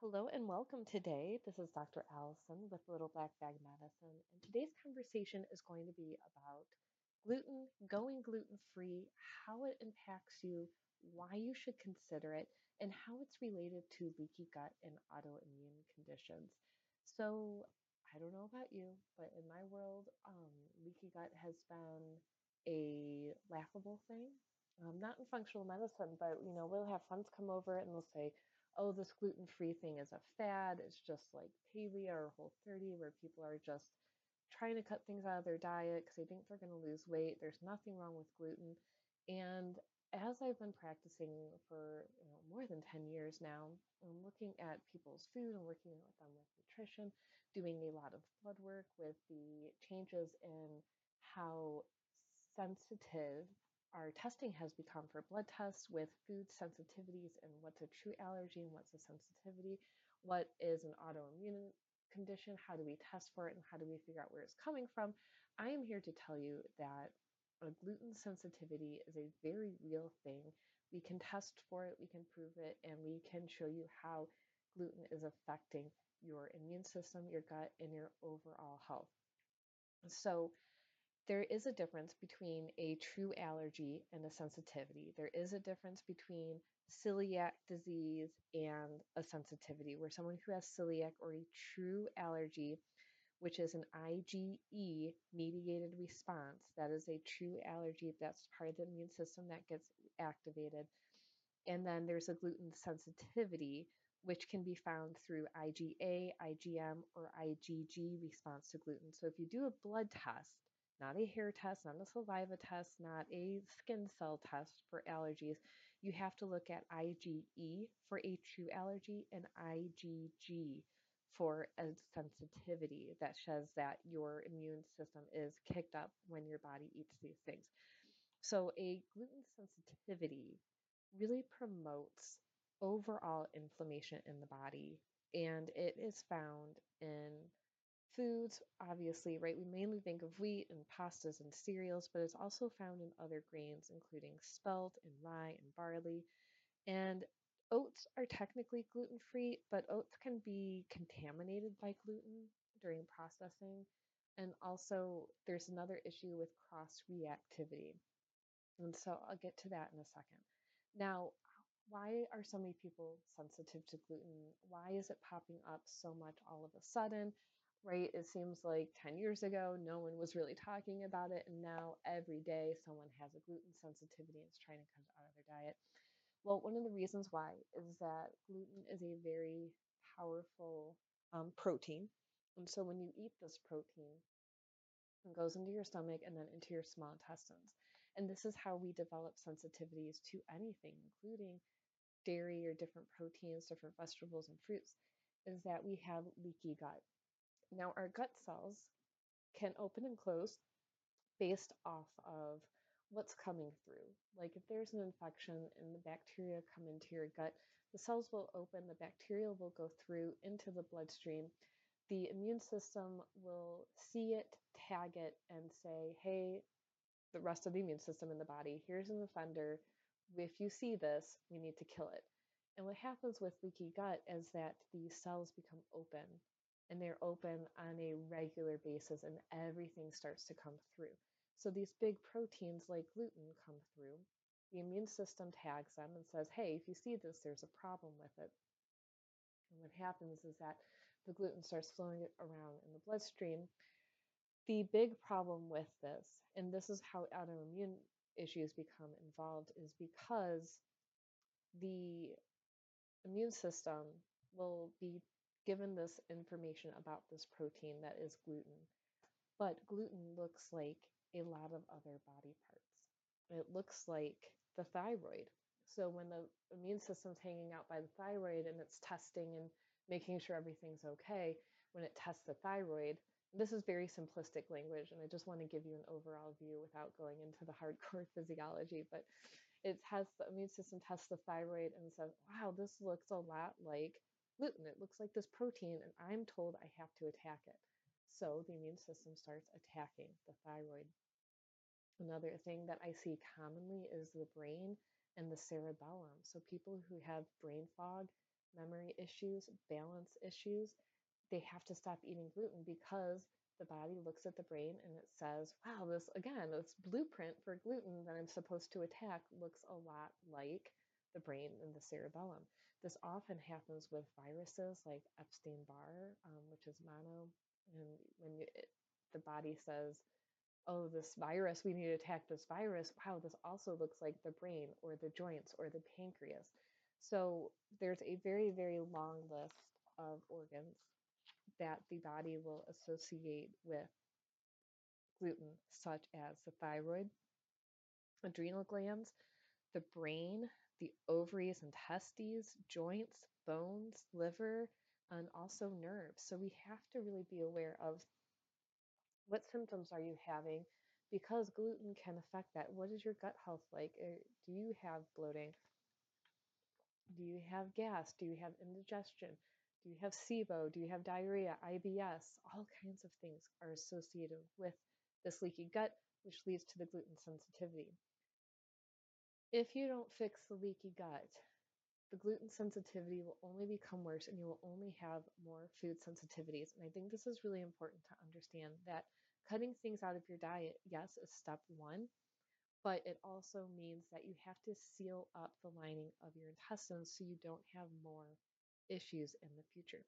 Hello and welcome today. This is Dr. Allison with Little Black Bag Medicine, and today's conversation is going to be about gluten, going gluten free, how it impacts you, why you should consider it, and how it's related to leaky gut and autoimmune conditions. So, I don't know about you, but in my world, um, leaky gut has been a laughable thing. Um, not in functional medicine, but you know, we'll have friends come over and they'll say, oh, this gluten free thing is a fad. It's just like paleo or whole 30, where people are just trying to cut things out of their diet because they think they're going to lose weight. There's nothing wrong with gluten. And as I've been practicing for you know, more than 10 years now, I'm looking at people's food and working with them with nutrition, doing a lot of blood work with the changes in how sensitive our testing has become for blood tests with food sensitivities and what's a true allergy and what's a sensitivity, what is an autoimmune condition, how do we test for it, and how do we figure out where it's coming from. I am here to tell you that a gluten sensitivity is a very real thing. We can test for it, we can prove it, and we can show you how gluten is affecting your immune system, your gut, and your overall health. So, there is a difference between a true allergy and a sensitivity. There is a difference between celiac disease and a sensitivity, where someone who has celiac or a true allergy, which is an IgE mediated response, that is a true allergy, that's part of the immune system that gets activated. And then there's a gluten sensitivity, which can be found through IgA, IgM, or IgG response to gluten. So if you do a blood test, not a hair test, not a saliva test, not a skin cell test for allergies. You have to look at IgE for a true allergy and IgG for a sensitivity that says that your immune system is kicked up when your body eats these things. So, a gluten sensitivity really promotes overall inflammation in the body, and it is found in Foods, obviously, right? We mainly think of wheat and pastas and cereals, but it's also found in other grains, including spelt and rye and barley. And oats are technically gluten free, but oats can be contaminated by gluten during processing. And also, there's another issue with cross reactivity. And so I'll get to that in a second. Now, why are so many people sensitive to gluten? Why is it popping up so much all of a sudden? Right? It seems like 10 years ago, no one was really talking about it, and now every day someone has a gluten sensitivity and is trying to cut it out of their diet. Well, one of the reasons why is that gluten is a very powerful um, protein. And so when you eat this protein, it goes into your stomach and then into your small intestines. And this is how we develop sensitivities to anything, including dairy or different proteins, different vegetables and fruits, is that we have leaky gut. Now, our gut cells can open and close based off of what's coming through. Like if there's an infection and the bacteria come into your gut, the cells will open, the bacteria will go through into the bloodstream. The immune system will see it, tag it, and say, hey, the rest of the immune system in the body, here's an offender. If you see this, we need to kill it. And what happens with leaky gut is that the cells become open and they're open on a regular basis and everything starts to come through. So these big proteins like gluten come through. The immune system tags them and says, hey, if you see this, there's a problem with it. And what happens is that the gluten starts flowing around in the bloodstream. The big problem with this, and this is how autoimmune issues become involved, is because the immune system will be given this information about this protein that is gluten. But gluten looks like a lot of other body parts. It looks like the thyroid. So when the immune system's hanging out by the thyroid and it's testing and making sure everything's okay, when it tests the thyroid, this is very simplistic language, and I just want to give you an overall view without going into the hardcore physiology. But it has the immune system tests the thyroid and says, wow, this looks a lot like gluten. It looks like this protein, and I'm told I have to attack it. So the immune system starts attacking the thyroid. Another thing that I see commonly is the brain and the cerebellum. So people who have brain fog, memory issues, balance issues, they have to stop eating gluten because the body looks at the brain and it says, wow, this again, this blueprint for gluten that I'm supposed to attack looks a lot like the brain and the cerebellum. This often happens with viruses like Epstein Barr, um, which is mono, and when you, it, the body says, oh, this virus, we need to attack this virus. Wow, this also looks like the brain or the joints or the pancreas. So there's a very, very long list of organs that the body will associate with gluten, such as the thyroid, adrenal glands, the brain, the ovaries and testes, joints, bones, liver, and also nerves. So we have to really be aware of what symptoms are you having because gluten can affect that. What is your gut health like? Uh, do you have bloating? Do you have gas? Do you have indigestion? Do you have SIBO? Do you have diarrhea, IBS? All kinds of things are associated with this leaky gut, which leads to the gluten sensitivity. If you don't fix the leaky gut, the gluten sensitivity will only become worse and you will only have more food sensitivities. And I think this is really important to understand that cutting things out of your diet, yes, is step one, but it also means that you have to seal up the lining of your intestines so you don't have more issues in the future.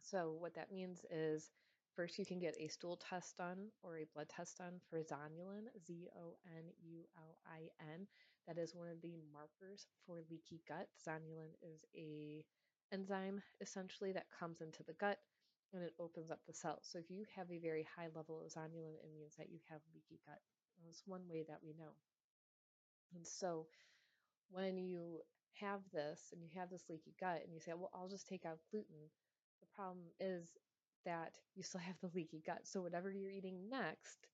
So, what that means is first you can get a stool test done or a blood test done for zonulin, Z O N U L I N. That is one of the markers for leaky gut. Zonulin is a enzyme essentially that comes into the gut and it opens up the cells. So if you have a very high level of zonulin, it means that you have leaky gut. That's one way that we know. And so when you have this and you have this leaky gut and you say, well, I'll just take out gluten, the problem is that you still have the leaky gut. So whatever you're eating next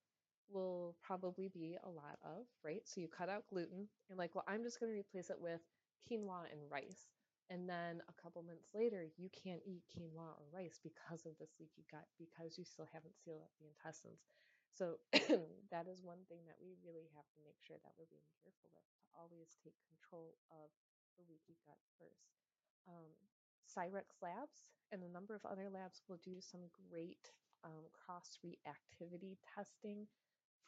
will probably be a lot of, right? So you cut out gluten. You're like, well, I'm just going to replace it with quinoa and rice. And then a couple months later, you can't eat quinoa or rice because of this leaky gut, because you still haven't sealed up the intestines. So that is one thing that we really have to make sure that we're being careful with to always take control of the leaky gut first. Um, Cyrex Labs and a number of other labs will do some great um, cross reactivity testing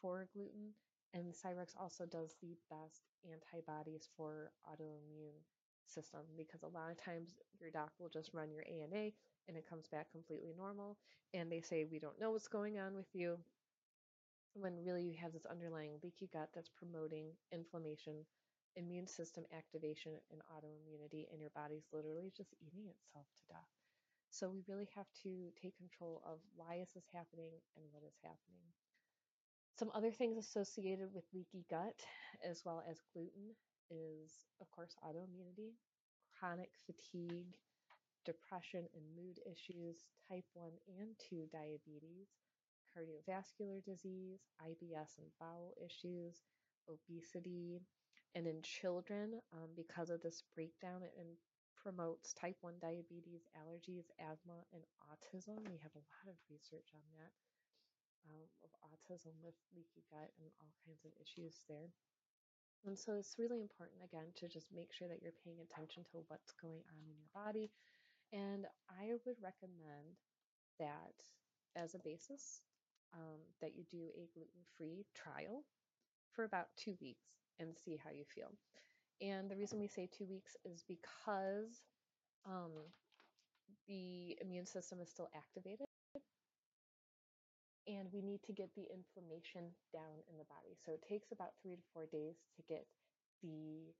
for gluten. And Cyrex also does the best antibodies for autoimmune system because a lot of times your doc will just run your ANA and it comes back completely normal and they say we don't know what's going on with you when really you have this underlying leaky gut that's promoting inflammation, immune system activation and autoimmunity and your body's literally just eating itself to death. So we really have to take control of why is this happening and what is happening. Some other things associated with leaky gut as well as gluten is, of course, autoimmunity, chronic fatigue, depression and mood issues, type 1 and 2 diabetes, cardiovascular disease, IBS and bowel issues, obesity, and in children, um, because of this breakdown, it promotes type 1 diabetes, allergies, asthma, and autism. We have a lot of research on that um, of autism with leaky gut and all kinds of issues there. And so it's really important, again, to just make sure that you're paying attention to what's going on in your body. And I would recommend that as a basis, um, that you do a gluten free trial for about two weeks and see how you feel. And the reason we say two weeks is because um, the immune system is still activated and we need to get the inflammation down in the body. So it takes about three to four days to get the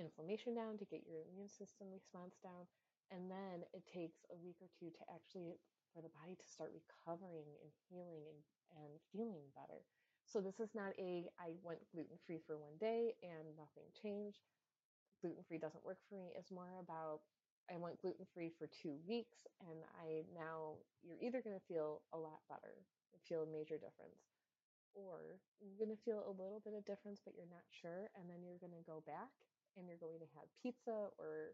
inflammation down, to get your immune system response down, and then it takes a week or two to actually for the body to start recovering and healing and, and feeling better. So this is not a I went gluten free for one day and nothing changed. Gluten free doesn't work for me. It's more about I went gluten free for two weeks and I now you're either going to feel a lot better feel a major difference. Or you're going to feel a little bit of difference, but you're not sure. And then you're going to go back and you're going to have pizza or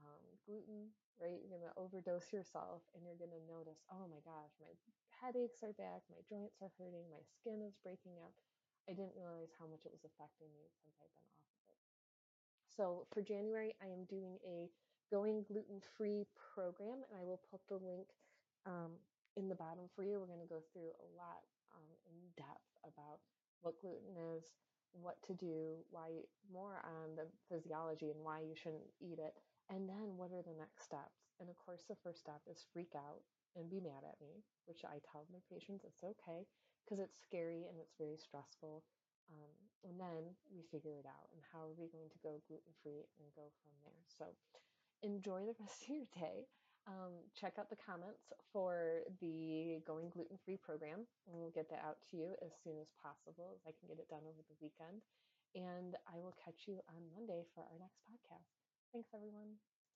um, gluten, right? You're going to overdose yourself and you're going to notice, oh my gosh, my headaches are back, my joints are hurting, my skin is breaking up. I didn't realize how much it was affecting me since I've been off of it. So for January, I am doing a Going Gluten Free program, and I will put the link um, in the bottom for you. We're going to go through a lot um, in depth about what gluten is, what to do, why more on the physiology and why you shouldn't eat it, and then what are the next steps. And of course, the first step is freak out and be mad at me, which I tell my patients it's okay because it's scary and it's very stressful. Um, and then we figure it out and how are we going to go gluten free and go from there. So enjoy the rest of your day. Um, check out the comments for the Going Gluten Free program, and we'll get that out to you as soon as possible, as I can get it done over the weekend. And I will catch you on Monday for our next podcast. Thanks, everyone.